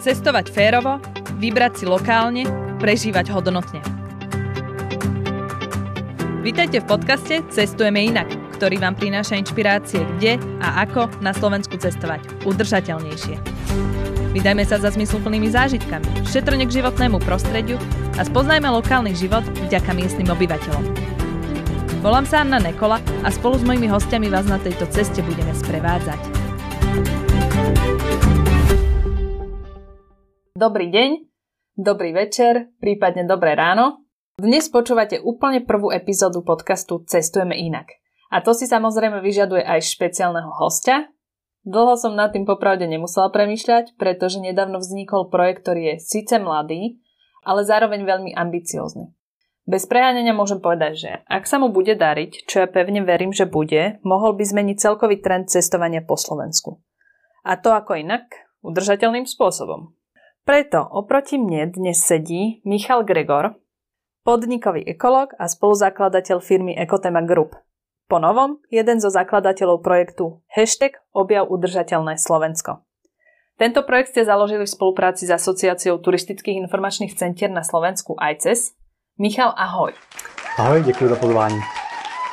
Cestovať férovo, vybrať si lokálne, prežívať hodnotne. Vítajte v podcaste Cestujeme inak, ktorý vám prináša inšpirácie kde a ako na Slovensku cestovať udržateľnejšie. Vydajme sa za zmysluplnými zážitkami, šetrne k životnému prostrediu a spoznajme lokálny život vďaka miestnym obyvateľom. Volám sa Anna Nekola a spolu s mojimi hostiami vás na tejto ceste budeme sprevádzať. Dobrý deň, dobrý večer, prípadne dobré ráno. Dnes počúvate úplne prvú epizódu podcastu Cestujeme inak. A to si samozrejme vyžaduje aj špeciálneho hostia. Dlho som nad tým popravde nemusela premýšľať, pretože nedávno vznikol projekt, ktorý je síce mladý, ale zároveň veľmi ambiciózny. Bez preháňania môžem povedať, že ak sa mu bude dariť, čo ja pevne verím, že bude, mohol by zmeniť celkový trend cestovania po Slovensku. A to ako inak? Udržateľným spôsobom. Preto oproti mne dnes sedí Michal Gregor, podnikový ekolog a spoluzakladateľ firmy Ecotema Group. Po novom, jeden zo zakladateľov projektu Hashtag objav udržateľné Slovensko. Tento projekt ste založili v spolupráci s Asociáciou turistických informačných centier na Slovensku ICES. Michal, ahoj. Ahoj, děkuji za pozvání.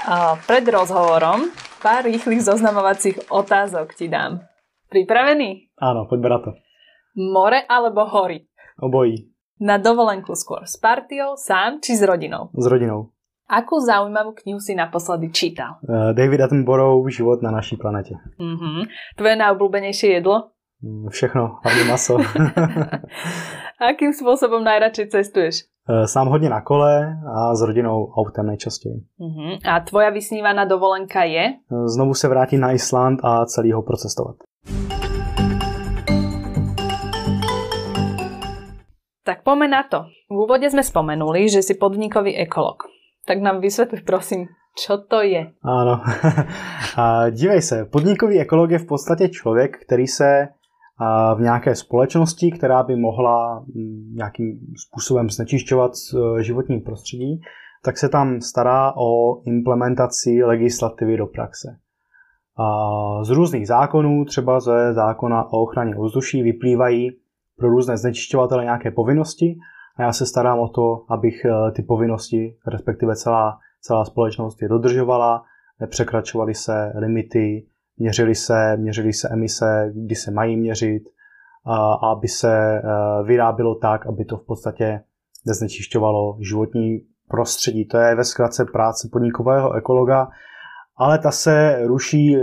A pred rozhovorom pár rýchlych zoznamovacích otázok ti dám. Pripravený? Áno, poďme na to. More alebo hory? Obojí. Na dovolenku skôr s partiou, sám či s rodinou? S rodinou. Akú zaujímavú knihu si naposledy čítal? Uh, David Attenborough, Život na naší planete. Uh-huh. Tvoje najobľúbenejšie jedlo? Mm, Všechno, hlavne maso. Akým spôsobom najradšej cestuješ? Uh, Sám hodně na kole a s rodinou autem nejčastěji. Uh-huh. A tvoja vysnívaná dovolenka je? Uh, Znovu se vrátit na Island a celý ho procestovat. Tak poďme na to. V úvode sme spomenuli, že si podnikový ekolog. Tak nám vysvetli prosím, čo to je. Ano. a dívej se, podnikový ekolog je v podstatě člověk, který se v nějaké společnosti, která by mohla mm, nějakým způsobem znečišťovat e, životní prostředí, tak se tam stará o implementaci legislativy do praxe. Z různých zákonů, třeba ze zákona o ochraně ovzduší, vyplývají pro různé znečišťovatele nějaké povinnosti a já se starám o to, abych eh, ty povinnosti, respektive celá, celá společnost je dodržovala, nepřekračovaly se limity, měřily se, měřily se emise, kdy se mají měřit, a aby se eh, vyrábilo tak, aby to v podstatě neznečišťovalo životní prostředí. To je ve zkratce práce podnikového ekologa, ale ta se ruší eh,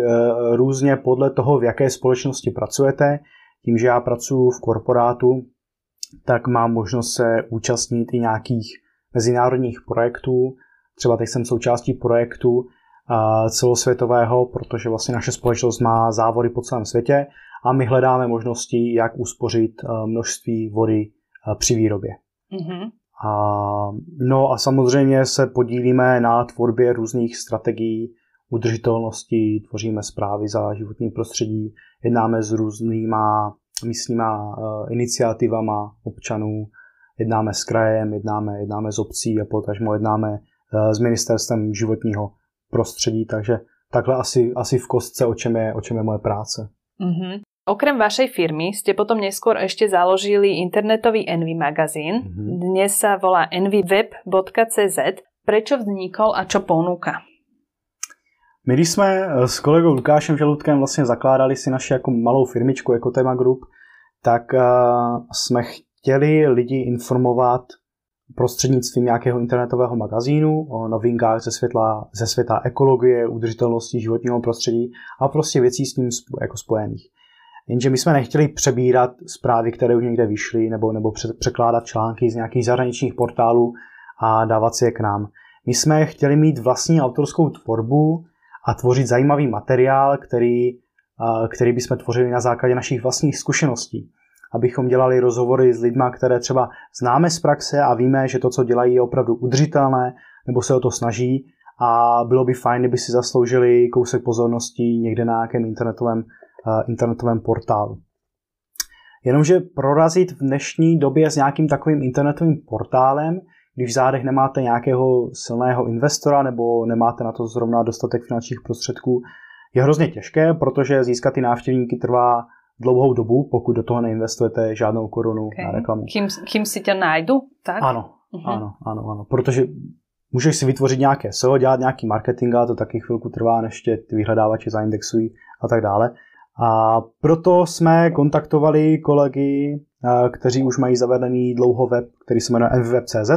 různě podle toho, v jaké společnosti pracujete. Tím, že já pracuji v korporátu, tak mám možnost se účastnit i nějakých mezinárodních projektů. Třeba teď jsem součástí projektu celosvětového, protože vlastně naše společnost má závody po celém světě a my hledáme možnosti, jak uspořit množství vody při výrobě. Uh-huh. A, no a samozřejmě se podílíme na tvorbě různých strategií udržitelnosti, tvoříme zprávy za životní prostředí, jednáme s různýma místníma uh, iniciativama občanů, jednáme s krajem, jednáme, jednáme s obcí a potažmo jednáme uh, s ministerstvem životního prostředí, takže takhle asi, asi v kostce, o čem je, o čem je moje práce. Uh-huh. Okrem vašej firmy ste potom neskôr ešte založili internetový Envy magazín. Mhm. Dnes sa volá envyweb.cz. Prečo vznikol a čo ponúka? My když jsme eh, s kolegou Lukášem Žaludkem vlastně zakládali si naši jako malou firmičku jako Tema Group, tak uh, jsme chtěli lidi informovat prostřednictvím nějakého internetového magazínu o novinkách ze, světla, ze světa ekologie, udržitelnosti životního prostředí a prostě věcí s ním jako spojených. Jenže my jsme nechtěli přebírat zprávy, které už někde vyšly, nebo, nebo překládat články z nějakých zahraničních portálů a dávat si je k nám. My jsme chtěli mít vlastní autorskou tvorbu, a tvořit zajímavý materiál, který, který bychom tvořili na základě našich vlastních zkušeností. Abychom dělali rozhovory s lidmi, které třeba známe z praxe a víme, že to, co dělají, je opravdu udržitelné, nebo se o to snaží a bylo by fajn, kdyby si zasloužili kousek pozornosti někde na nějakém internetovém, internetovém portálu. Jenomže prorazit v dnešní době s nějakým takovým internetovým portálem když v zádech nemáte nějakého silného investora nebo nemáte na to zrovna dostatek finančních prostředků, je hrozně těžké, protože získat ty návštěvníky trvá dlouhou dobu, pokud do toho neinvestujete žádnou korunu okay. na reklamu. Kým, kým si tě najdu, tak? Ano, uh-huh. ano, ano, ano, protože můžeš si vytvořit nějaké SEO, dělat nějaký marketing, ale to taky chvilku trvá, než tě ty vyhledávače zaindexují a tak dále. A proto jsme kontaktovali kolegy, eh, kteří už mají zavedený dlouho web, který se jmenuje mvweb.cz.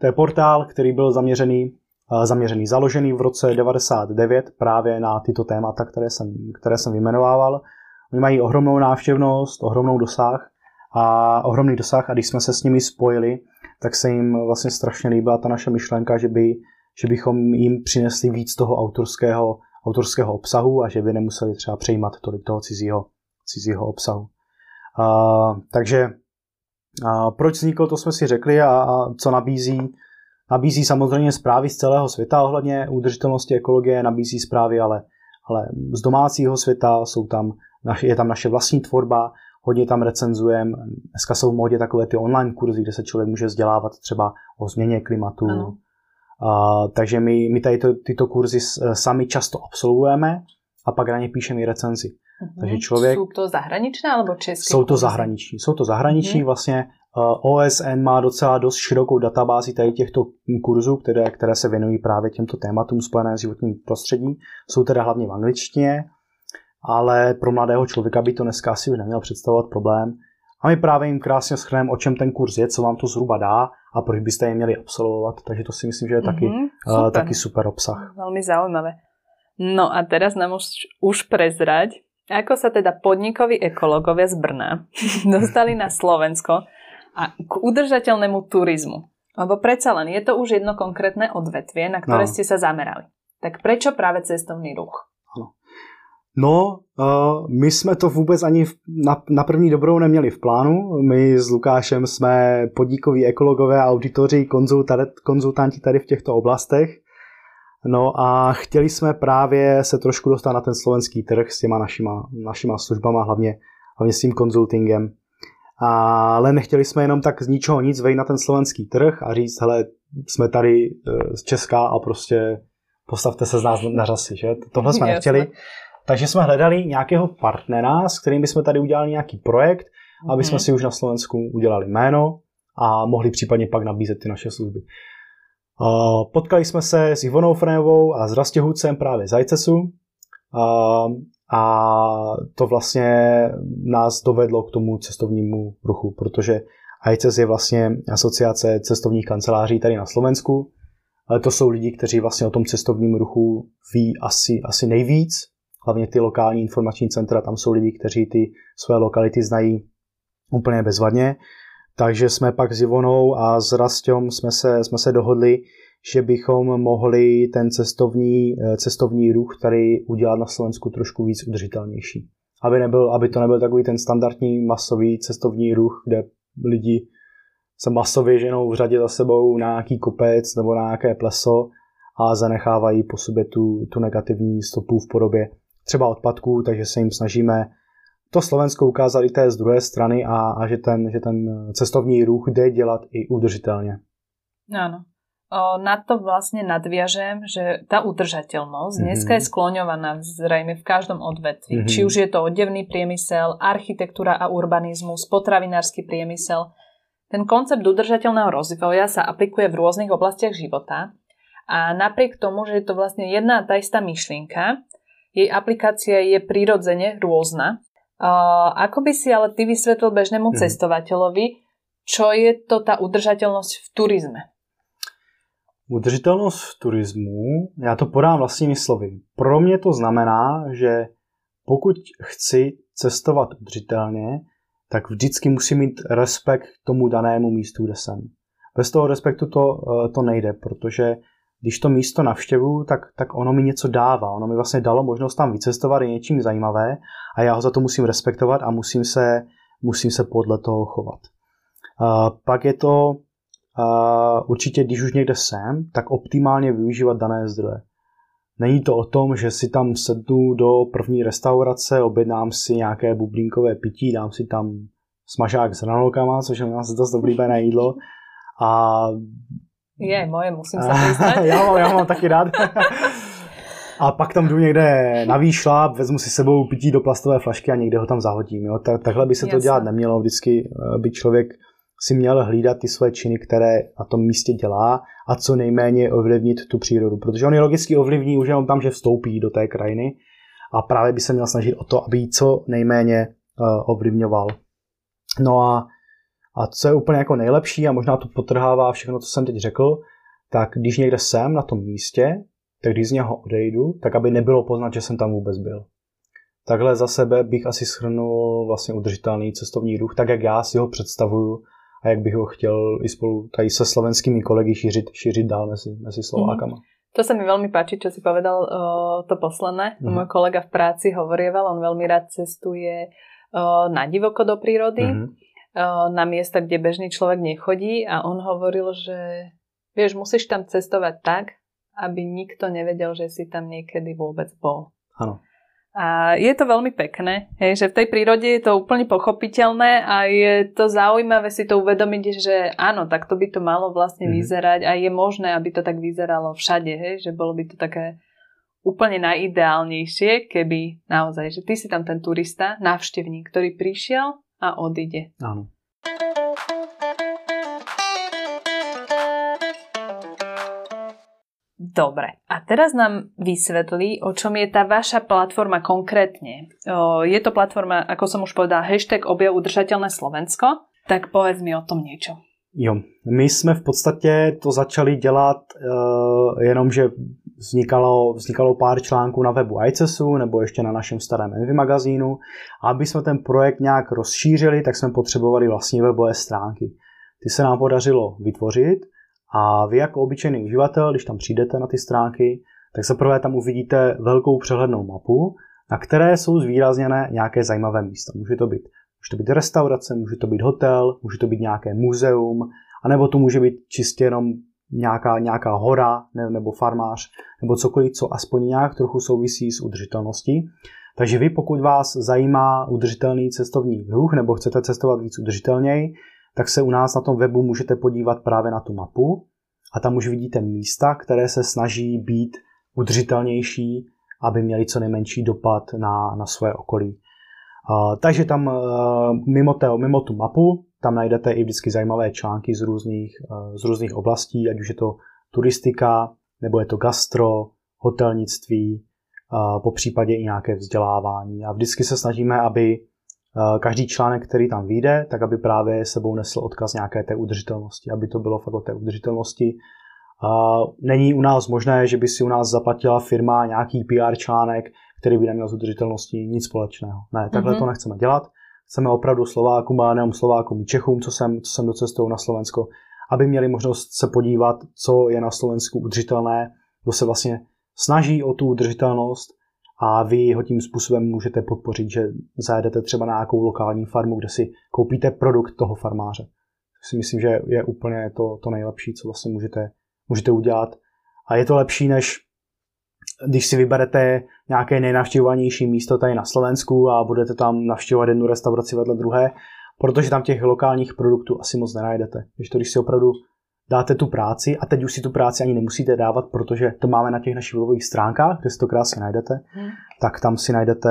To je portál, který byl zaměřený, eh, zaměřený, založený v roce 99 právě na tyto témata, které jsem, které jsem vyjmenovával. Oni mají ohromnou návštěvnost, ohromnou dosah a ohromný dosah a když jsme se s nimi spojili, tak se jim vlastně strašně líbila ta naše myšlenka, že, by, že bychom jim přinesli víc toho autorského, autorského obsahu a že by nemuseli třeba přejímat tolik toho cizího, cizího obsahu. A, takže a proč vzniklo, to jsme si řekli a, a co nabízí. Nabízí samozřejmě zprávy z celého světa ohledně udržitelnosti ekologie, nabízí zprávy ale, ale z domácího světa, jsou tam, je tam naše vlastní tvorba, hodně tam recenzujem. Dneska jsou v modě takové ty online kurzy, kde se člověk může vzdělávat třeba o změně klimatu. Ano. A, takže my, my tady to, tyto kurzy sami často absolvujeme a pak na ně píšeme i recenzi. Uh-huh. Takže člověk... Jsou to zahraničné nebo české? Jsou to zahraniční. Jsou to zahraniční. Uh-huh. Vlastně uh, OSN má docela dost širokou databázi tady těchto kurzů, které, které se věnují právě těmto tématům spojené s životním prostředím. Jsou teda hlavně v angličtině ale pro mladého člověka by to dneska asi už neměl představovat problém. A my právě jim krásně schrneme, o čem ten kurz je, co vám to zhruba dá a proč byste je měli absolvovat. Takže to si myslím, že je taky, mm-hmm, super. Uh, taky super obsah. Velmi zaujímavé. No a teraz nám už, už prezrať, ako sa teda podnikoví ekologovia z Brna dostali na Slovensko a k udržateľnému turizmu. Lebo predsa len je to už jedno konkrétne odvetvie, na ktoré no. ste sa zamerali. Tak prečo práve cestovný ruch? No, uh, my jsme to vůbec ani v, na, na první dobrou neměli v plánu. My s Lukášem jsme podíkoví ekologové, auditoři, konzultanti tady v těchto oblastech. No a chtěli jsme právě se trošku dostat na ten slovenský trh s těma našima, našima službama, hlavně, hlavně s tím konzultingem. Ale nechtěli jsme jenom tak z ničeho nic vejít na ten slovenský trh a říct, hele, jsme tady z Česka a prostě postavte se z nás na řasy, že? Tohle jsme nechtěli. Takže jsme hledali nějakého partnera, s kterým bychom tady udělali nějaký projekt, aby jsme si už na Slovensku udělali jméno a mohli případně pak nabízet ty naše služby. Potkali jsme se s Ivonou Frejovou a s Rastěhůcem právě z ICESu a to vlastně nás dovedlo k tomu cestovnímu ruchu, protože ICES je vlastně asociace cestovních kanceláří tady na Slovensku, ale to jsou lidi, kteří vlastně o tom cestovním ruchu ví asi, asi nejvíc, hlavně ty lokální informační centra, tam jsou lidi, kteří ty své lokality znají úplně bezvadně. Takže jsme pak s Ivonou a s Rastěm jsme se, jsme se dohodli, že bychom mohli ten cestovní, eh, cestovní ruch tady udělat na Slovensku trošku víc udržitelnější. Aby, nebyl, aby to nebyl takový ten standardní masový cestovní ruch, kde lidi se masově ženou v řadě za sebou na nějaký kopec nebo na nějaké pleso a zanechávají po sobě tu, tu negativní stopu v podobě třeba odpadků, takže se jim snažíme to Slovensko ukázat i té z druhé strany a, a že, ten, že ten cestovní ruch jde dělat i udržitelně. Áno. O, na to vlastne nadviažem, že tá udržateľnosť mm-hmm. dneska je skloňovaná zrejme v každom odvetví. Mm-hmm. Či už je to odevný priemysel, architektúra a urbanizmus, potravinársky priemysel. Ten koncept udržateľného rozvoja sa aplikuje v rôznych oblastiach života a napriek tomu, že je to vlastne jedna tá istá myšlienka, jej aplikácia je prirodzene rôzna. Uh, ako by si ale ty vysvetlil bežnému hmm. cestovateľovi, čo je to ta udržateľnosť v turizme? Udržitelnost v turismu, já to podám vlastními slovy. Pro mě to znamená, že pokud chci cestovat udržitelně, tak vždycky musím mít respekt k tomu danému místu, kde jsem. Bez toho respektu to, eh, to nejde, protože když to místo navštěvuju, tak, tak ono mi něco dává. Ono mi vlastně dalo možnost tam vycestovat i něčím zajímavé a já ho za to musím respektovat a musím se, musím se podle toho chovat. Uh, pak je to uh, určitě, když už někde jsem, tak optimálně využívat dané zdroje. Není to o tom, že si tam sednu do první restaurace, objednám si nějaké bublinkové pití, dám si tam smažák s hranolkama, což je u nás dost oblíbené jídlo a je, moje, musím priznať. ja, mám, ja mám taký rád. a pak tam jdu někde na výšlap, vezmu si sebou pití do plastové flašky a někde ho tam zahodím. Jo. Tak, takhle by se Jasne. to dělat nemělo. Vždycky eh, by člověk si měl hlídat ty své činy, které na tom místě dělá a co nejméně ovlivnit tu přírodu. Protože on je logicky ovlivní už jenom tam, že vstoupí do té krajiny a právě by se měl snažit o to, aby ji co nejméně uh, ovlivňoval. No a, a co je úplně jako nejlepší a možná to potrhává všechno, co jsem teď řekl, tak když někde jsem na tom místě, tak když z něho odejdu, tak aby nebylo poznat, že jsem tam vůbec byl. Takhle za sebe bych asi shrnul vlastně udržitelný cestovní ruch, tak jak já si ho představuju a jak bych ho chtěl i spolu tady se slovenskými kolegy šířit, šířit dál mezi, mezi Slovákama. Mm. To sa mi veľmi páči, čo si povedal o, to posledné. Mm. Môj kolega v práci hovorieval, on veľmi rád cestuje o, na divoko do prírody, mm. Na miesta, kde bežný človek nechodí a on hovoril, že vieš, musíš tam cestovať tak, aby nikto nevedel, že si tam niekedy vôbec bol. Áno. A je to veľmi pekné, hej, že v tej prírode je to úplne pochopiteľné a je to zaujímavé si to uvedomiť, že áno, tak to by to malo vlastne mm-hmm. vyzerať a je možné, aby to tak vyzeralo všade, hej, že bolo by to také úplne najideálnejšie, keby naozaj, že ty si tam ten turista, návštevník, ktorý prišiel a odíde. Áno. Dobre, a teraz nám vysvetlí, o čom je tá vaša platforma konkrétne. Je to platforma, ako som už povedala, hashtag objav udržateľné Slovensko, tak povedz mi o tom niečo. Jo, my jsme v podstatě to začali dělat uh, jenom, že vznikalo, vznikalo pár článků na webu ICESu nebo ještě na našem starém Envy magazínu. A aby jsme ten projekt nějak rozšířili, tak jsme potřebovali vlastní webové stránky. Ty se nám podařilo vytvořit a vy jako obyčejný uživatel, když tam přijdete na ty stránky, tak za prvé tam uvidíte velkou přehlednou mapu, na které jsou zvýrazněné nějaké zajímavé místa. Může to být, může to být restaurace, může to být hotel, může to být nějaké muzeum, anebo to může být čistě jenom nějaká, nějaká hora ne, nebo farmář, nebo cokoliv, co aspoň nějak trochu souvisí s udržitelností. Takže vy, pokud vás zajímá udržitelný cestovní ruch nebo chcete cestovat víc udržitelněji, tak se u nás na tom webu můžete podívat právě na tu mapu a tam už vidíte místa, které se snaží být udržitelnější, aby měli co nejmenší dopad na, na své okolí. Takže tam uh, mimo, té, mimo tu mapu, tam najdete i vždycky zajímavé články z různých, uh, z různých oblastí, ať už je to turistika, nebo je to gastro, hotelnictví, po případě i nějaké vzdělávání. A vždycky se snažíme, aby Eh, každý článek, který tam vyjde, tak aby právě sebou nesl odkaz nějaké té udržitelnosti, aby to bylo fakt o té udržitelnosti. Není u nás možné, že by si u nás zaplatila firma nějaký PR článek, který by neměl s udržitelností nic společného. Ne, takhle mm-hmm. to nechceme dělat. Chceme opravdu Slovákům, ale nejenom Slovákům, Čechům, co jsem, co jsem docestou na Slovensko, aby měli možnost se podívat, co je na Slovensku udržitelné, kdo se vlastně snaží o tu udržitelnost a vy ho tím způsobem můžete podpořit, že zajedete třeba na nějakou lokální farmu, kde si koupíte produkt toho farmáře. Si myslím, že je úplně to, to nejlepší, co vlastně můžete, můžete udělat. A je to lepší, než když si vyberete nějaké nejnavštěvovanější místo tady na Slovensku a budete tam navštěvovat jednu restauraci vedle druhé, protože tam těch lokálních produktů asi moc nenajdete. Když to, když si opravdu dáte tu práci a teď už si tu práci ani nemusíte dávat, protože to máme na těch našich webových stránkách, kde si to krásně najdete, hmm. tak tam si najdete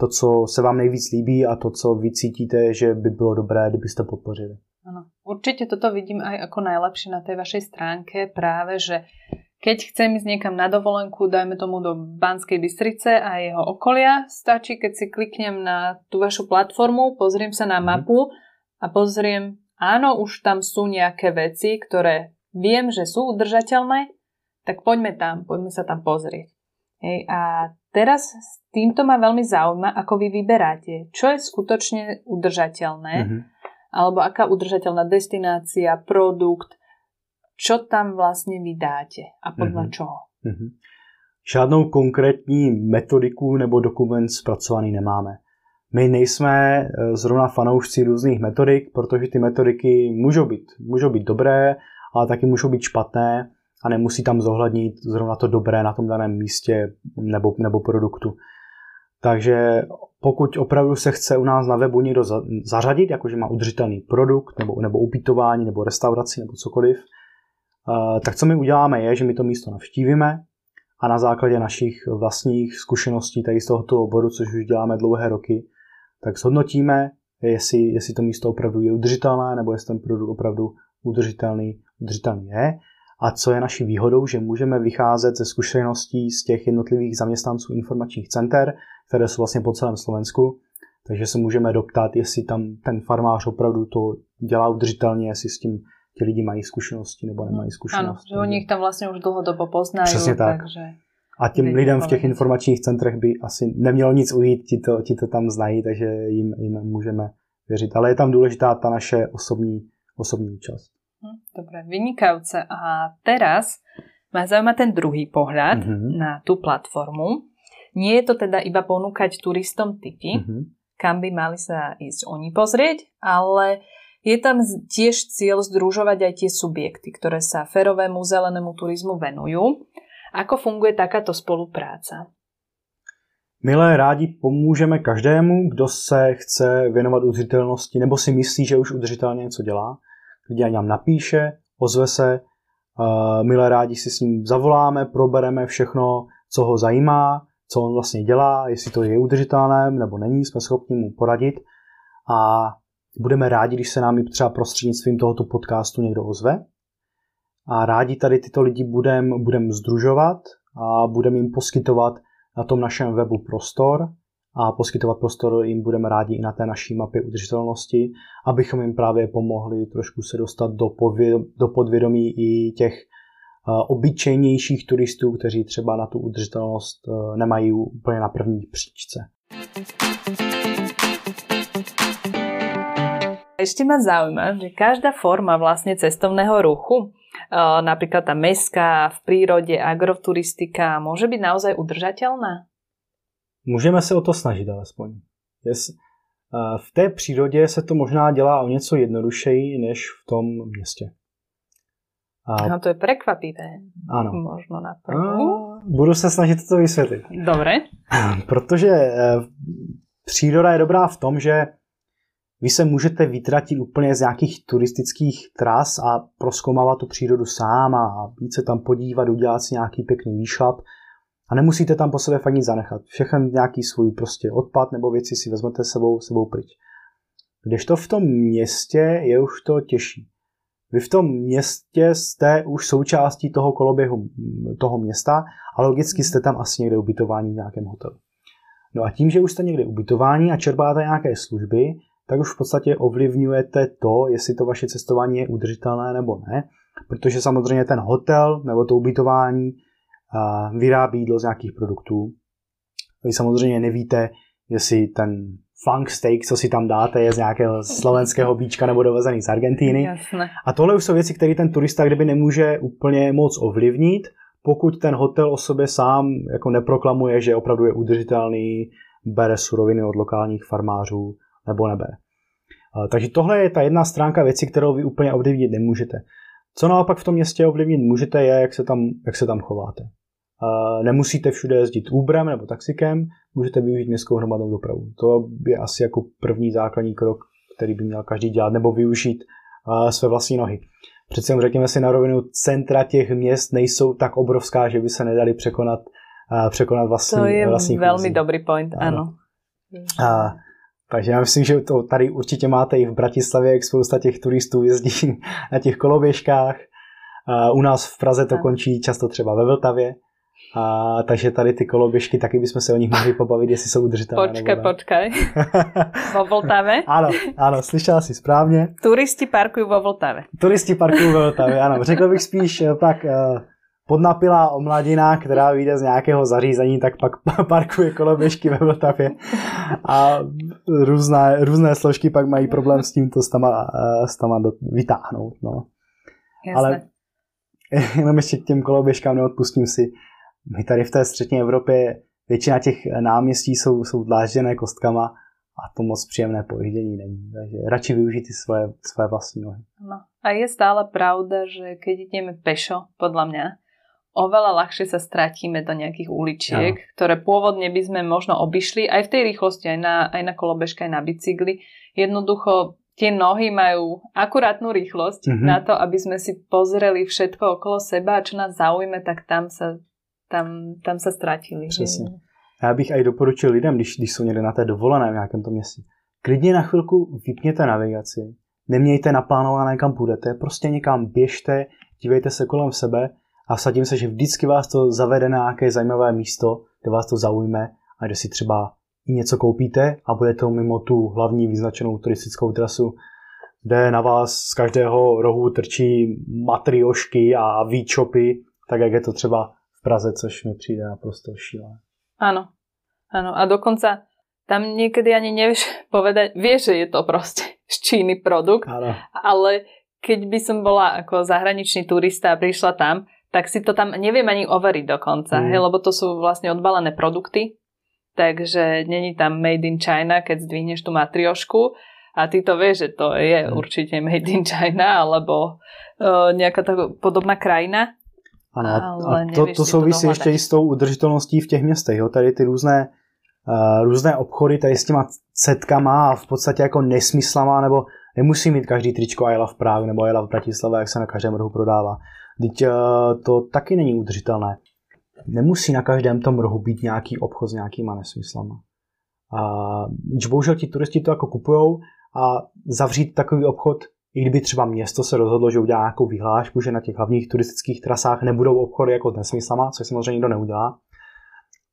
to, co se vám nejvíc líbí a to, co vy cítíte, že by bylo dobré, kdybyste podpořili. Ano, určitě toto vidím aj ako najlepšie na tej vašej stránke práve, že keď chcem ísť niekam na dovolenku, dajme tomu do Banskej Bystrice a jeho okolia, stačí, keď si kliknem na tú vašu platformu, pozriem sa na mhm. mapu a pozriem áno, už tam sú nejaké veci, ktoré viem, že sú udržateľné, tak poďme tam, poďme sa tam pozrieť. Hej, a teraz s týmto ma veľmi zaujíma, ako vy vyberáte, čo je skutočne udržateľné, mm-hmm. alebo aká udržateľná destinácia, produkt, čo tam vlastne vydáte a podľa mm-hmm. čoho. Mm-hmm. Žádnou konkrétní metodiku nebo dokument zpracovaný nemáme. My nejsme eh, zrovna fanoušci různých metodik, protože ty metodiky můžou být, můžou být dobré, ale taky můžou být špatné a nemusí tam zohlednit zrovna to dobré na tom daném místě nebo, nebo produktu. Takže pokud opravdu se chce u nás na webu někdo zařadit, jakože má udržitelný produkt, nebo, nebo ubytování, nebo restauraci, nebo cokoliv, tak co my uděláme je, že my to místo navštívíme a na základě našich vlastních zkušeností tady z tohoto oboru, což už děláme dlouhé roky, tak zhodnotíme, jestli, jestli to místo opravdu je udržitelné, nebo jestli ten produkt opravdu udržitelný, udržitelný je. A co je naší výhodou, že můžeme vycházet ze zkušeností z těch jednotlivých zaměstnanců informačních center, které jsou vlastně po celém Slovensku, takže se můžeme doptat, jestli tam ten farmář opravdu to dělá udržitelně, jestli s tím ti lidi mají zkušenosti nebo nemají zkušenosti. Ano, že oni jich tam vlastně už dlouhodobo poznají. Přesně tak. Takže a těm lidem v těch informačních centrech by asi nemělo nic ujít, ti to, ti to tam znají, takže jim, jim můžeme věřit. Ale je tam důležitá ta naše osobní, osobní časť. Hm, dobre, vynikajúce. A teraz ma zaujíma ten druhý pohľad mm-hmm. na tú platformu. Nie je to teda iba ponúkať turistom typy, mm-hmm. kam by mali sa ísť oni pozrieť, ale je tam tiež cieľ združovať aj tie subjekty, ktoré sa ferovému zelenému turizmu venujú. Ako funguje takáto spolupráca? Milé rádi pomůžeme každému, kdo se chce věnovat udržitelnosti nebo si myslí, že už udržitelně něco dělá. Lidi nám napíše, ozve se, milé rádi si s ním zavoláme, probereme všechno, co ho zajímá, co on vlastně dělá, jestli to je udržitelné nebo není, jsme schopni mu poradit a budeme rádi, když se nám i třeba prostřednictvím tohoto podcastu někdo ozve. A rádi tady tyto lidi budeme budem združovat a budeme jim poskytovat na tom našem webu prostor a poskytovat prostor jim budeme rádi i na té naší mapě udržitelnosti, abychom jim právě pomohli trošku se dostat do, pově- do podvědomí i těch uh, obyčejnějších turistů, kteří třeba na tu udržitelnost uh, nemají úplně na první příčce. Ešte ma zaujíma, že každá forma vlastne cestovného ruchu, napríklad tá mestská, v prírode, agroturistika, môže byť naozaj udržateľná? Můžeme se o to snažit alespoň. Yes. V té přírodě se to možná dělá o něco jednodušeji než v tom městě. A... No to je prekvapivé. Ano. Možno na prvú. Budu se snažit to vysvětlit. Dobre. Protože eh, příroda je dobrá v tom, že vy se můžete vytratit úplně z nějakých turistických tras a proskoumávat tu přírodu sám a víc se tam podívat, udělat si nějaký pěkný výšlap a nemusíte tam po sobě fakt nic zanechat. Všechen nějaký svůj prostě odpad nebo věci si vezmete sebou, sebou pryč. Kdežto v tom městě je už to těžší. Vy v tom městě jste už součástí toho koloběhu toho města a logicky jste tam asi někde ubytování v nějakém hotelu. No a tím, že už jste někde ubytování a čerpáte nějaké služby, tak už v podstatě ovlivňujete to, jestli to vaše cestování je udržitelné nebo ne, protože samozřejmě ten hotel nebo to ubytování vyrábí jídlo z nějakých produktů. Vy samozřejmě nevíte, jestli ten funk steak, co si tam dáte, je z nějakého slovenského bíčka nebo dovezený z Argentíny. Jasne. A tohle už jsou věci, které ten turista kdyby nemůže úplně moc ovlivnit, pokud ten hotel o sobě sám jako neproklamuje, že opravdu je udržitelný, bere suroviny od lokálních farmářů nebo nebere. Takže tohle je ta jedna stránka věci, kterou vy úplně ovlivnit nemůžete. Co naopak v tom městě ovlivnit můžete, je, jak se tam, jak se tam chováte. Nemusíte všude jezdit Uberem nebo taxikem, můžete využít městskou hromadnou dopravu. To je asi jako první základní krok, který by měl každý dělat, nebo využít své vlastní nohy. Přece řekněme si na rovinu, centra těch měst nejsou tak obrovská, že by se nedali překonat, překonat vlastní To je vlastní velmi dobrý point, ano. ano. A, takže já myslím, že to tady určitě máte i v Bratislavě, jak spousta těch turistů jezdí na těch koloběžkách. U nás v Praze to končí často třeba ve Vltavě. A, takže tady ty koloběžky, taky bychom se o nich mohli pobavit, jestli jsou udržitelné. Počkej, počkej. vo Vltave? Ano, ano, slyšela jsi správně. Turisti parkují vo Vltave. Turisti parkují vo Vltave, ano. Řekl bych spíš eh, pak eh, podnapilá omladina, která vyjde z nějakého zařízení, tak pak parkuje koloběžky ve Vltavě. A různé, různé složky pak mají problém s tímto stama, eh, stama do, vytáhnout. No. Jasne. Ale jenom ještě k těm koloběžkám neodpustím si my tady v té střední Evropě většina těch náměstí jsou, jsou dlážděné kostkama a to moc příjemné pojíždění není. Takže radši využít ty svoje, svoje vlastní nohy. No. A je stále pravda, že keď ideme pešo, podľa mňa, oveľa ľahšie sa stratíme do nejakých uličiek, no. ktoré pôvodne by sme možno obišli aj v tej rýchlosti, aj na, aj na kolobežke, aj na bicykli. Jednoducho tie nohy majú akurátnu rýchlosť mm-hmm. na to, aby sme si pozreli všetko okolo seba a čo nás zaujme, tak tam sa tam, tam se ztratili. Přesně. Já bych i doporučil lidem, když, když jsou někde na té dovolené v nějakém tom městě, klidně na chvilku vypněte navigaci, nemějte naplánované, kam půjdete, prostě někam běžte, dívejte se kolem sebe a vsadím se, že vždycky vás to zavede na nějaké zajímavé místo, kde vás to zaujme a kde si třeba i něco koupíte a bude to mimo tu hlavní vyznačenou turistickou trasu, kde na vás z každého rohu trčí matriošky a výčopy, tak jak je to třeba v Praze, což mi přijde naprosto šílené. Áno, áno. A dokonca tam niekedy ani nevieš povedať, vieš, že je to proste z Číny produkt, Áno. ale keď by som bola ako zahraničný turista a prišla tam, tak si to tam neviem ani overiť dokonca, mm. hej, lebo to sú vlastne odbalené produkty, takže není tam made in China, keď zdvihneš tú matriošku a ty to vieš, že to je mm. určite made in China alebo uh, nejaká tá podobná krajina. Ano, a to, to souvisí to ještě i s tou udržitelností v těch městech. Jo? Tady ty různé, uh, různé obchody tady s těma setkama a v podstatě jako nesmyslama, nebo nemusí mít každý tričko I love Prague nebo I love Bratislava, jak se na každém rohu prodává. Teď uh, to taky není udržitelné. Nemusí na každém tom rohu být nějaký obchod s nějakýma nesmyslama. Uh, bohužel ti turisti to jako kupujou a zavřít takový obchod i kdyby třeba město se rozhodlo, že udělá nějakou vyhlášku, že na těch hlavních turistických trasách nebudou obchody jako s nesmyslama, což samozřejmě nikdo neudělá,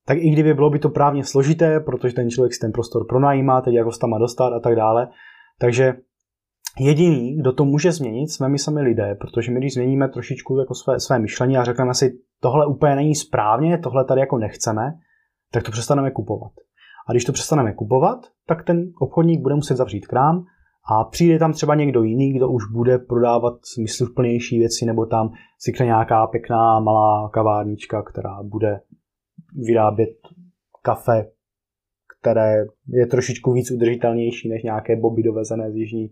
tak i kdyby bylo by to právně složité, protože ten člověk si ten prostor pronajímá, teď jako tam má dostat a tak dále. Takže jediný, kdo to může změnit, jsme my sami lidé, protože my když změníme trošičku jako své, své myšlení a řekneme si, tohle úplně není správně, tohle tady jako nechceme, tak to přestaneme kupovat. A když to přestaneme kupovat, tak ten obchodník bude muset zavřít krám a přijde tam třeba někdo jiný, kdo už bude prodávat smysluplnější věci, nebo tam vznikne nějaká pěkná malá kavárnička, která bude vyrábět kafe, které je trošičku víc udržitelnější než nějaké boby dovezené z Jižní,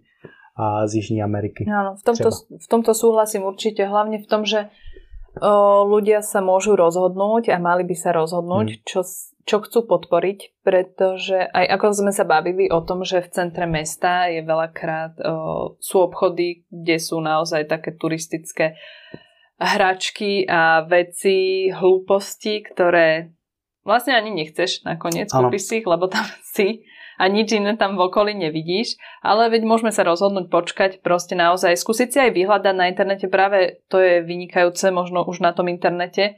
a z Jižní Ameriky. Áno, v tomto, v tomto súhlasím určite, hlavne v tom, že o, ľudia sa môžu rozhodnúť a mali by sa rozhodnúť, hmm. čo čo chcú podporiť, pretože aj ako sme sa bavili o tom, že v centre mesta je veľakrát, o, sú obchody, kde sú naozaj také turistické hračky a veci, hlúposti, ktoré vlastne ani nechceš nakoniec, kúpiš si ich, lebo tam si a nič iné tam v okolí nevidíš, ale veď môžeme sa rozhodnúť počkať, proste naozaj skúsiť si aj vyhľadať na internete, práve to je vynikajúce možno už na tom internete,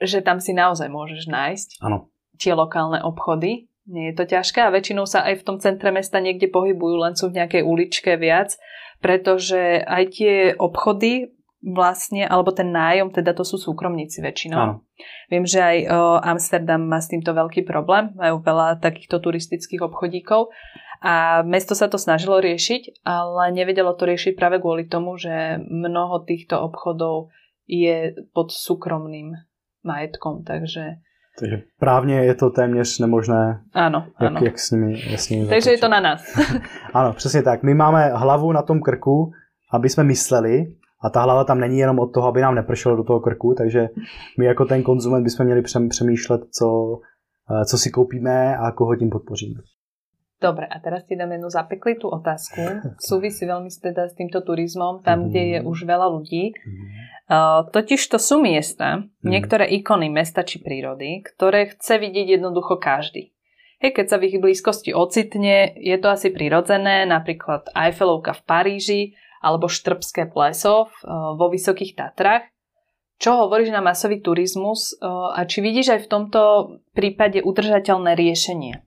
že tam si naozaj môžeš nájsť. Áno tie lokálne obchody. Nie je to ťažké a väčšinou sa aj v tom centre mesta niekde pohybujú, len sú v nejakej uličke viac, pretože aj tie obchody vlastne, alebo ten nájom, teda to sú súkromníci väčšinou. Áno. Viem, že aj o, Amsterdam má s týmto veľký problém, majú veľa takýchto turistických obchodíkov a mesto sa to snažilo riešiť, ale nevedelo to riešiť práve kvôli tomu, že mnoho týchto obchodov je pod súkromným majetkom, takže takže právně je to téměř nemožné, ano, jak, ano. jak s nimi, jak s nimi Takže je to na nás. ano, přesně tak. My máme hlavu na tom krku, aby jsme mysleli, a ta hlava tam není jenom od toho, aby nám nepršelo do toho krku, takže my jako ten konzument bychom měli přemýšlet, co, eh, co si koupíme a koho tím podpoříme. Dobre, a teraz ti dám jednu zapeklitú otázku. Súvisí veľmi teda s týmto turizmom, tam, kde je už veľa ľudí. Uh, totiž to sú miesta, niektoré ikony mesta či prírody, ktoré chce vidieť jednoducho každý. Hej, keď sa v ich blízkosti ocitne, je to asi prirodzené, napríklad Eiffelovka v Paríži alebo Štrbské pleso uh, vo Vysokých Tatrách. Čo hovoríš na masový turizmus uh, a či vidíš aj v tomto prípade udržateľné riešenie?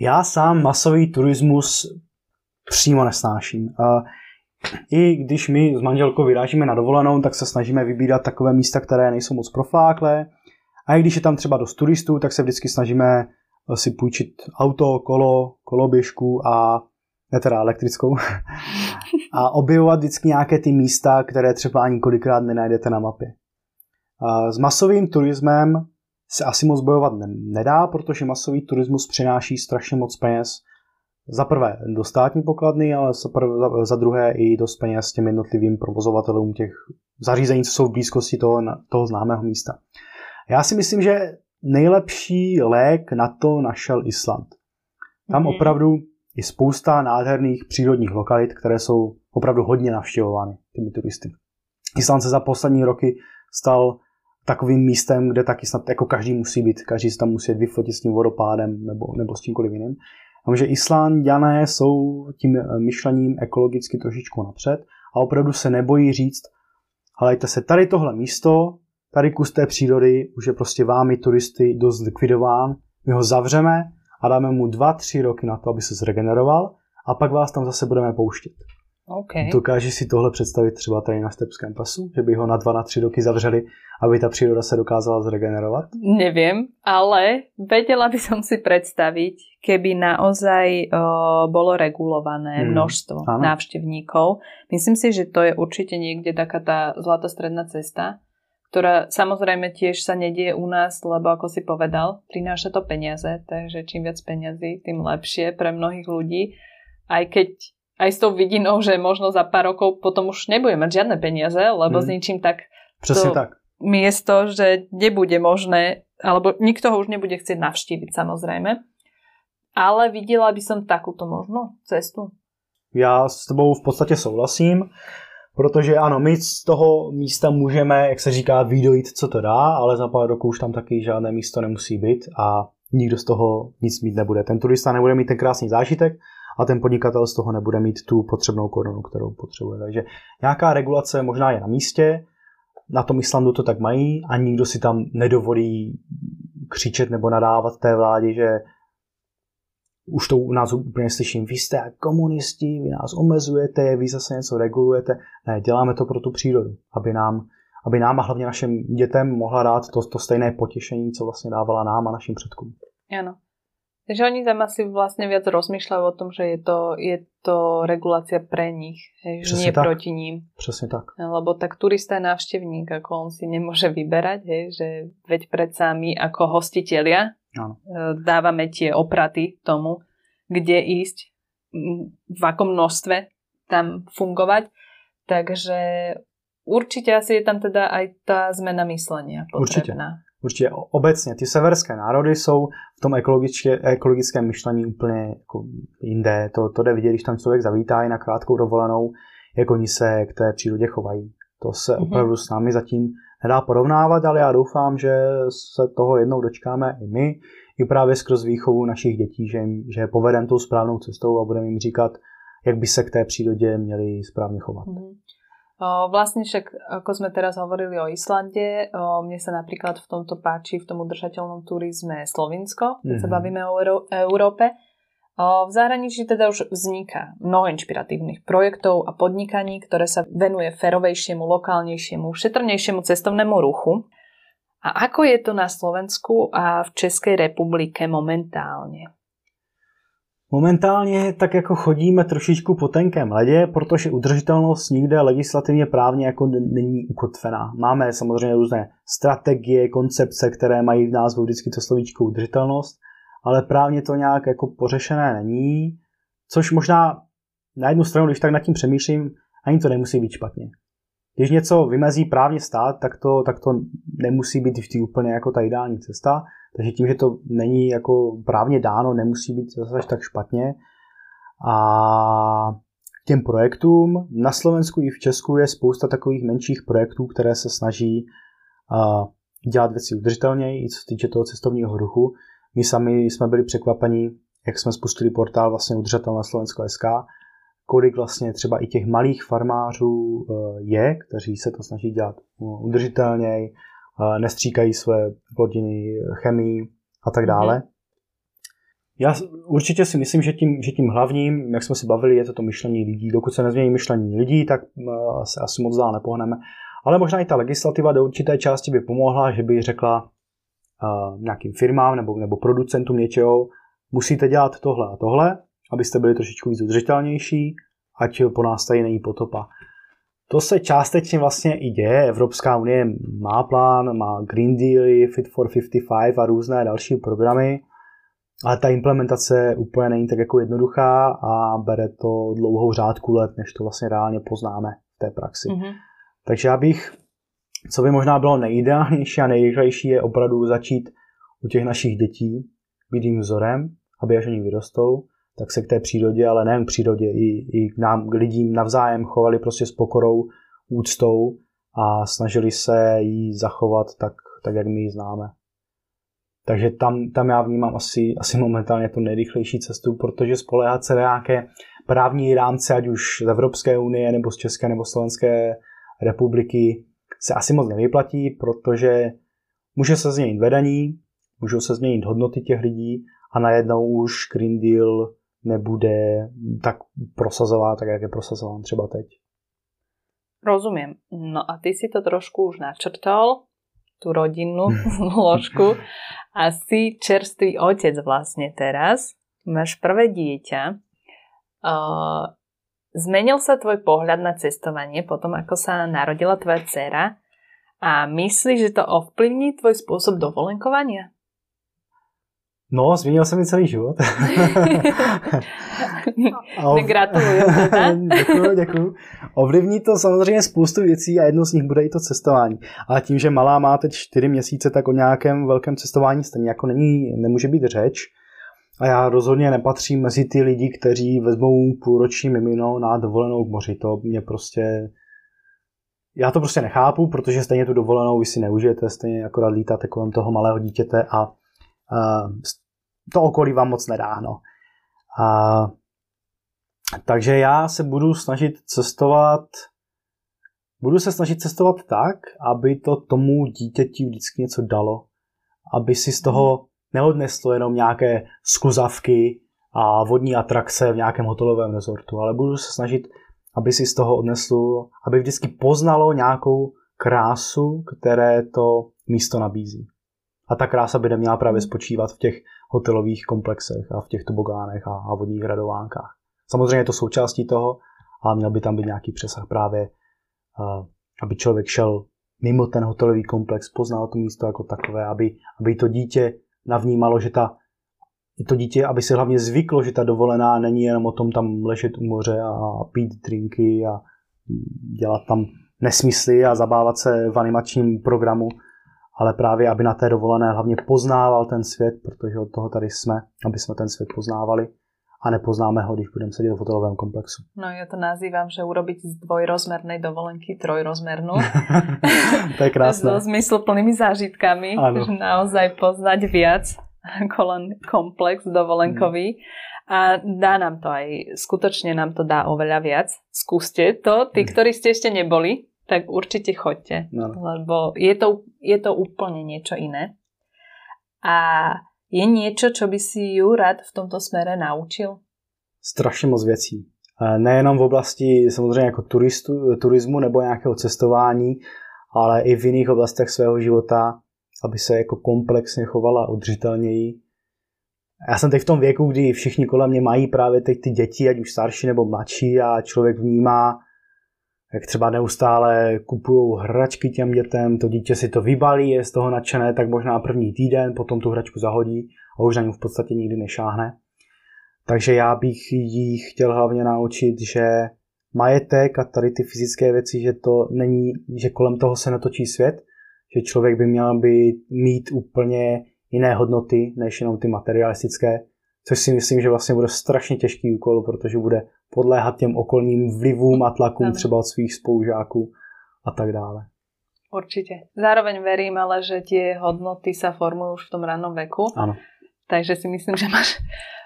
Já sám masový turismus přímo nesnáším. I když my s manželkou vyrážíme na dovolenou, tak se snažíme vybírat takové místa, které nejsou moc profláklé. A i když je tam třeba dost turistů, tak se vždycky snažíme si půjčit auto, kolo, koloběžku a ne teda elektrickou a objevovat vždycky nějaké ty místa, které třeba ani kolikrát nenajdete na mapě. S masovým turismem se asi moc bojovat nedá, protože masový turismus přináší strašně moc peněz. Za prvé do státní pokladny, ale za, prvé, za, za druhé i dost peněz těm jednotlivým provozovatelům těch zařízení, co jsou v blízkosti toho, toho známého místa. Já si myslím, že nejlepší lék na to našel Island. Tam mm-hmm. opravdu je spousta nádherných přírodních lokalit, které jsou opravdu hodně navštěvovány těmi turisty. Island se za poslední roky stal takovým místem, kde taky snad jako každý musí být, každý se tam musí vyfotit s tím vodopádem nebo, nebo s tímkoliv jiným. A že Islandiané jsou tím myšlením ekologicky trošičku napřed a opravdu se nebojí říct, Halejte se, tady tohle místo, tady kus té přírody už je prostě vámi turisty dost likvidován, my ho zavřeme a dáme mu dva, tři roky na to, aby se zregeneroval a pak vás tam zase budeme pouštět. Okay. Dokáže si tohle představit třeba tady na Stepském pasu? Že by ho na dva, na tři roky zavřeli, aby ta příroda se dokázala zregenerovat? Neviem, ale vedela by som si predstaviť, keby naozaj o, bolo regulované hmm. množstvo ano. návštevníkov. Myslím si, že to je určite niekde taká tá zlatá stredná cesta, ktorá samozrejme tiež sa nedieje u nás, lebo ako si povedal, prináša to peniaze, takže čím viac peniazy, tým lepšie pre mnohých ľudí. Aj keď aj s tou vidinou, že možno za pár rokov potom už nebude mať žiadne peniaze, lebo hmm. s ničím tak Přesně tak. miesto, že nebude možné, alebo nikto ho už nebude chcieť navštíviť samozrejme. Ale viděla by som takúto možnou cestu. Já s tebou v podstatě souhlasím, protože ano, my z toho místa můžeme, jak se říká, výdojít, co to dá, ale za pár roků už tam taky žádné místo nemusí být a nikdo z toho nic mít nebude. Ten turista nebude mít ten krásný zážitek, a ten podnikatel z toho nebude mít tu potřebnou korunu, kterou potřebuje. Takže nějaká regulace možná je na místě, na tom Islandu to tak mají a nikdo si tam nedovolí křičet nebo nadávat té vládě, že už to u nás úplně slyším, vy jste komunisti, vy nás omezujete, vy zase něco regulujete. Ne, děláme to pro tu přírodu, aby nám, aby nám a hlavně našim dětem mohla dát to, to stejné potěšení, co vlastně dávala nám a našim předkům. Ano. Takže oni tam asi vlastne viac rozmýšľajú o tom, že je to, je to regulácia pre nich, že nie tak. proti ním. Přesne tak. Lebo tak turista je návštevník, ako on si nemôže vyberať, hej, že veď predsa my ako hostitelia ano. E, dávame tie opraty tomu, kde ísť, v akom množstve tam fungovať. Takže určite asi je tam teda aj tá zmena myslenia potrebná. Určite. Určitě obecně ty severské národy jsou v tom ekologické, ekologickém myšlení úplně jako jinde. To, to jde vidět, když tam člověk zavítá i na krátkou dovolenou, jak oni se k té přírodě chovají. To se mm-hmm. opravdu s námi zatím nedá porovnávat, ale já doufám, že se toho jednou dočkáme i my, i právě skrz výchovu našich dětí, že, jim, že povedeme tou správnou cestou a budeme jim říkat, jak by se k té přírodě měli správně chovat. Mm-hmm. Vlastne však, ako sme teraz hovorili o Islande, mne sa napríklad v tomto páči, v tom udržateľnom turizme Slovinsko, keď mm-hmm. sa mhm. bavíme o Európe. V zahraničí teda už vzniká mnoho inšpiratívnych projektov a podnikaní, ktoré sa venuje ferovejšiemu, lokálnejšiemu, šetrnejšiemu cestovnému ruchu. A ako je to na Slovensku a v Českej republike momentálne? Momentálně tak jako chodíme trošičku po tenkém ledě, protože udržitelnost nikde legislativně právně jako není ukotvená. Máme samozřejmě různé strategie, koncepce, které mají v názvu vždycky to slovíčko udržitelnost, ale právně to nějak jako pořešené není, což možná na jednu stranu, když tak nad tím přemýšlím, ani to nemusí být špatně. Když něco vymezí právně stát, tak to, tak to nemusí být vždy úplně jako ta ideální cesta. Takže tím, že to není jako právně dáno, nemusí být zase tak špatně. A těm projektům na Slovensku i v Česku je spousta takových menších projektů, které se snaží dělat věci udržitelněji, i co se týče toho cestovního ruchu. My sami jsme byli překvapeni, jak jsme spustili portál vlastně udržitelné Slovensko SK, kolik vlastně třeba i těch malých farmářů e, je, kteří se to snaží dělat udržitelněji, nestříkají své plodiny chemii a tak dále. Mm-hmm. Já určitě si myslím, že tím, že tím hlavním, jak jsme si bavili, je to to myšlení lidí. Dokud se nezmění myšlení lidí, tak se asi moc dál nepohneme. Ale možná i ta legislativa do určité části by pomohla, že by řekla uh, nějakým firmám nebo, nebo producentům něčeho, musíte dělat tohle a tohle, abyste byli trošičku víc udržitelnější, ať po nás tady není potopa. To se částečně vlastně i děje. Evropská unie má plán, má Green Deal, Fit for 55 a různé další programy, ale ta implementace úplně není tak jako jednoduchá a bere to dlouhou řádku let, než to vlastně reálně poznáme v té praxi. Mm-hmm. Takže já bych, co by možná bylo nejideálnější a nejrychlejší, je opravdu začít u těch našich dětí, být jim vzorem, aby až oni vyrostou, tak se k té přírodě, ale nejen k přírodě, i, i k nám, k lidím navzájem chovali prostě s pokorou, úctou a snažili se ji zachovat tak, tak jak my ji známe. Takže tam, tam já vnímám asi, asi momentálně tu nejrychlejší cestu, protože spolehat se na nějaké právní rámce, ať už z Evropské unie, nebo z České, nebo Slovenské republiky, se asi moc nevyplatí, protože může se změnit vedení, můžou se změnit hodnoty těch lidí a najednou už Green Deal nebude tak prosazován, tak jak je prosazován třeba teď. Rozumiem. No a ty si to trošku už načrtol, tú rodinnú zložku a si čerstvý otec vlastne teraz. Máš prvé dieťa. Uh, zmenil sa tvoj pohľad na cestovanie potom, ako sa narodila tvoja dcera a myslíš, že to ovplyvní tvoj spôsob dovolenkovania? No, změnil jsem mi celý život. ov... Gratuluju. děkuji, děkuji. Ovlivní to samozřejmě spoustu věcí a jedno z nich bude i to cestování. Ale tím, že malá má teď čtyři měsíce, tak o nějakém velkém cestování stejně jako není, nemůže být řeč. A já rozhodně nepatřím mezi ty lidi, kteří vezmou půlroční mimino na dovolenou k moři. To mě prostě... Já to prostě nechápu, protože stejně tu dovolenou vy si neužijete, stejně akorát lítáte kolem toho malého dítěte a to okolí vám moc nedá. No. A, takže já se budu snažit cestovat budu se snažit cestovat tak, aby to tomu dítěti vždycky něco dalo. Aby si z toho neodneslo jenom nějaké skluzavky a vodní atrakce v nějakém hotelovém rezortu, ale budu se snažit, aby si z toho odneslo, aby vždycky poznalo nějakou krásu, které to místo nabízí. A ta krása by neměla právě spočívat v těch hotelových komplexech a v těch tobogánech a, a vodních radovánkách. Samozřejmě je to součástí toho, ale měl by tam být nějaký přesah právě, aby člověk šel mimo ten hotelový komplex, poznal to místo jako takové, aby, aby to dítě navnímalo, že ta to dítě, aby si hlavně zvyklo, že ta dovolená není jenom o tom tam ležet u moře a pít drinky a dělat tam nesmysly a zabávat se v animačním programu, ale právě, aby na té dovolené hlavně poznával ten svět, protože od toho tady jsme, aby jsme ten svět poznávali a nepoznáme ho, když budeme sedět v hotelovém komplexu. No ja to nazývam, že urobiť z dvojrozmernej dovolenky trojrozmernú. to je krásne. so zmysluplnými zážitkami, ano. že naozaj poznať viac ako len komplex dovolenkový. Hmm. A dá nám to aj, skutočne nám to dá oveľa viac. Skúste to, tí, ktorí ste ešte neboli, tak určite choďte, no. lebo je to, je to úplne niečo iné. A je niečo, čo by si ju rád v tomto smere naučil? Strašně moc věcí. Nejenom v oblasti samozřejmě jako turistu, turismu nebo nějakého cestování, ale i v jiných oblastech svého života, aby se jako komplexně chovala udržitelněji. Já jsem teď v tom věku, kdy všichni kolem mě mají právě teď ty děti, ať už starší nebo mladší a člověk vnímá jak třeba neustále kupují hračky těm dětem, to dítě si to vybalí, je z toho nadšené, tak možná první týden, potom tu hračku zahodí a už na ní v podstatě nikdy nešáhne. Takže já bych jí chtěl hlavně naučit, že majetek a tady ty fyzické věci, že to není, že kolem toho se netočí svět, že člověk by měl být, mít úplně jiné hodnoty, než jenom ty materialistické, což si myslím, že vlastně bude strašně těžký úkol, protože bude podléhat těm okolním vlivům a tlakům ano. třeba od svých spolužáků a tak dále. Určitě. Zároveň verím ale, že tie hodnoty sa formujú už v tom rannom veku. Áno. Takže si myslím, že máš,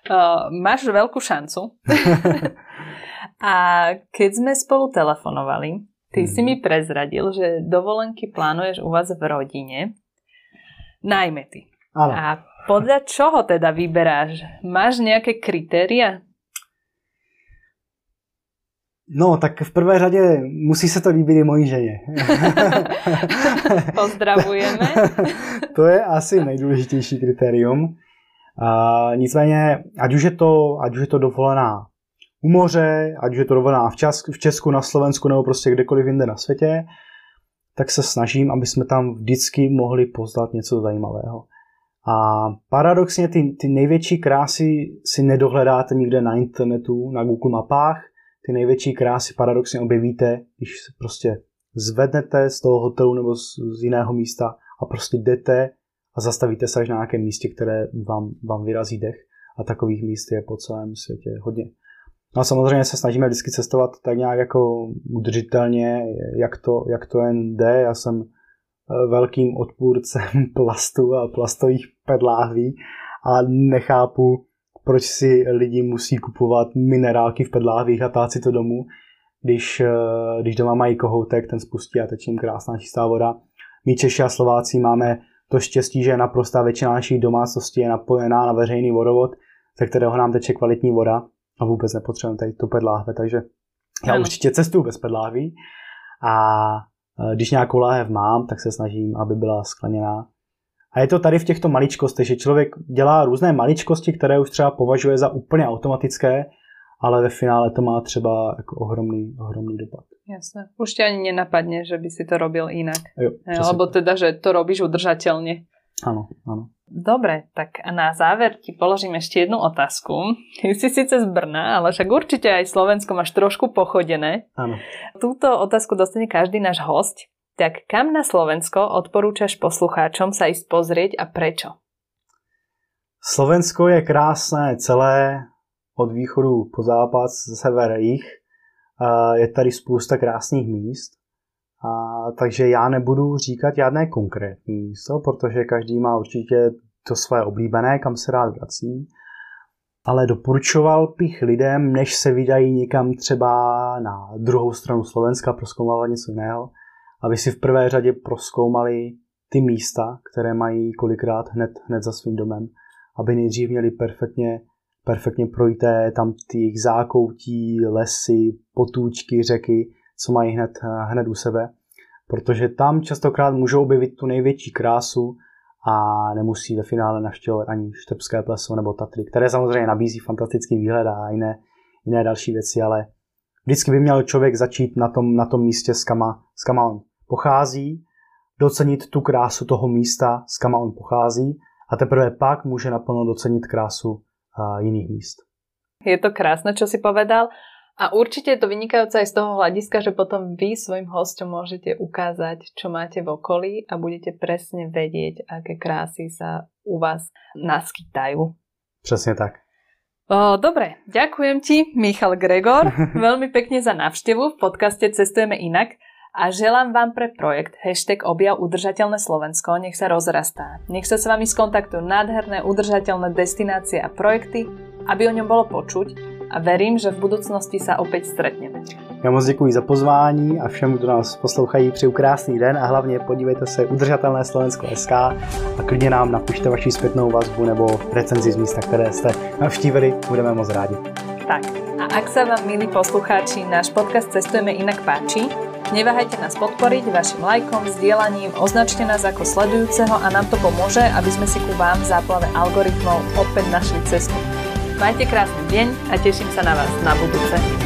uh, máš veľkú šancu. a keď sme spolu telefonovali, ty hmm. si mhm. mi prezradil, že dovolenky plánuješ u vás v rodine. Najmä ty. Áno. A podľa čoho teda vyberáš? Máš nejaké kritéria? No, tak v prvé řadě musí se to líbit i mojí ženě. Pozdravujeme. to je asi nejdůležitější kritérium. A nicméně, ať už, je to, ať už je to dovolená u moře, ať už je to dovolená v, Česku, v Česku, na Slovensku nebo prostě kdekoliv jinde na světě, tak se snažím, aby jsme tam vždycky mohli poznat něco zajímavého. A paradoxně ty, ty největší krásy si nedohledáte nikde na internetu, na Google mapách, ty největší krásy paradoxně objevíte, když se prostě zvednete z toho hotelu nebo z, z jiného místa a prostě jdete a zastavíte se až na nějakém místě, které vám, vám vyrazí dech. A takových míst je po celém světě hodně. No a samozřejmě se snažíme vždycky cestovat tak nějak jako udržitelně, jak to, jak to jen jde. Já jsem velkým odpůrcem plastu a plastových pedláhví a nechápu, proč si lidi musí kupovat minerálky v pedláhvích a tát si to domů, když, eh, když doma mají kohoutek, ten spustí a teče jim krásná čistá voda. My Češi a Slováci máme to štěstí, že naprostá většina našich domácností je napojená na veřejný vodovod, ze kterého nám teče kvalitní voda a vůbec nepotřebujeme tady tu pedláhve, takže já určitě cestuju bez pedláhví a když nějakou láhev mám, tak se snažím, aby byla skleněná. A je to tady v těchto maličkostech, že člověk dělá různé maličkosti, které už třeba považuje za úplně automatické, ale ve finále to má třeba jako ohromný, ohromný dopad. Jasné. Už tě ani nenapadne, že by si to robil jinak. Jo, Alebo teda, že to robíš udržateľne. Áno, áno. Dobre, tak na záver ti položím ešte jednu otázku. Ty si síce z Brna, ale však určite aj Slovensko máš trošku pochodené. Áno. Túto otázku dostane každý náš host. Tak kam na Slovensko odporúčaš poslucháčom sa ísť pozrieť a prečo? Slovensko je krásné celé od východu po západ, sever, jich. Je tady spousta krásných míst. A, takže já nebudu říkat žádné konkrétní místo, protože každý má určitě to své oblíbené, kam se rád vrací. Ale doporučoval bych lidem, než se vydají někam třeba na druhou stranu Slovenska proskoumávat něco jiného, aby si v prvé řadě proskoumali ty místa, které mají kolikrát hned, hned za svým domem, aby nejdřív měli perfektně, perfektně projité tam ty zákoutí, lesy, potůčky, řeky, co mají hned, hned u sebe, protože tam častokrát můžou objevit tu největší krásu a nemusí ve finále navštěvovat ani Štrbské pleso nebo Tatry, které samozřejmě nabízí fantastický výhled a jiné, jiné další věci, ale vždycky by měl člověk začít na tom, na tom místě, s kama, s kama on pochází, docenit tu krásu toho místa, s kama on pochází a teprve pak může naplno docenit krásu uh, jiných míst. Je to krásne, čo si povedal. A určite je to vynikajúce aj z toho hľadiska, že potom vy svojim hostom môžete ukázať, čo máte v okolí a budete presne vedieť, aké krásy sa u vás naskytajú. Přesne tak. O, dobre, ďakujem ti, Michal Gregor, veľmi pekne za návštevu v podcaste Cestujeme inak a želám vám pre projekt hashtag objav udržateľné Slovensko, nech sa rozrastá. Nech sa s vami skontaktujú nádherné udržateľné destinácie a projekty, aby o ňom bolo počuť a verím, že v budoucnosti se opět stretneme. Já moc děkuji za pozvání a všem, kdo nás poslouchají, přeju krásný den a hlavně podívejte se Udržatelné Slovensko SK a klidně nám napište vaši zpětnou vazbu nebo recenzi z místa, které jste navštívili, budeme moc rádi. Tak a ak sa vám, milí poslucháči, náš podcast Cestujeme inak páči, neváhajte nás podporiť vašim lajkom, sdielaním, označte nás ako sledujúceho a nám to pomôže, aby sme si ku vám v záplave algoritmov opäť našli cestu. Majte krásny deň a teším sa na vás na budúce.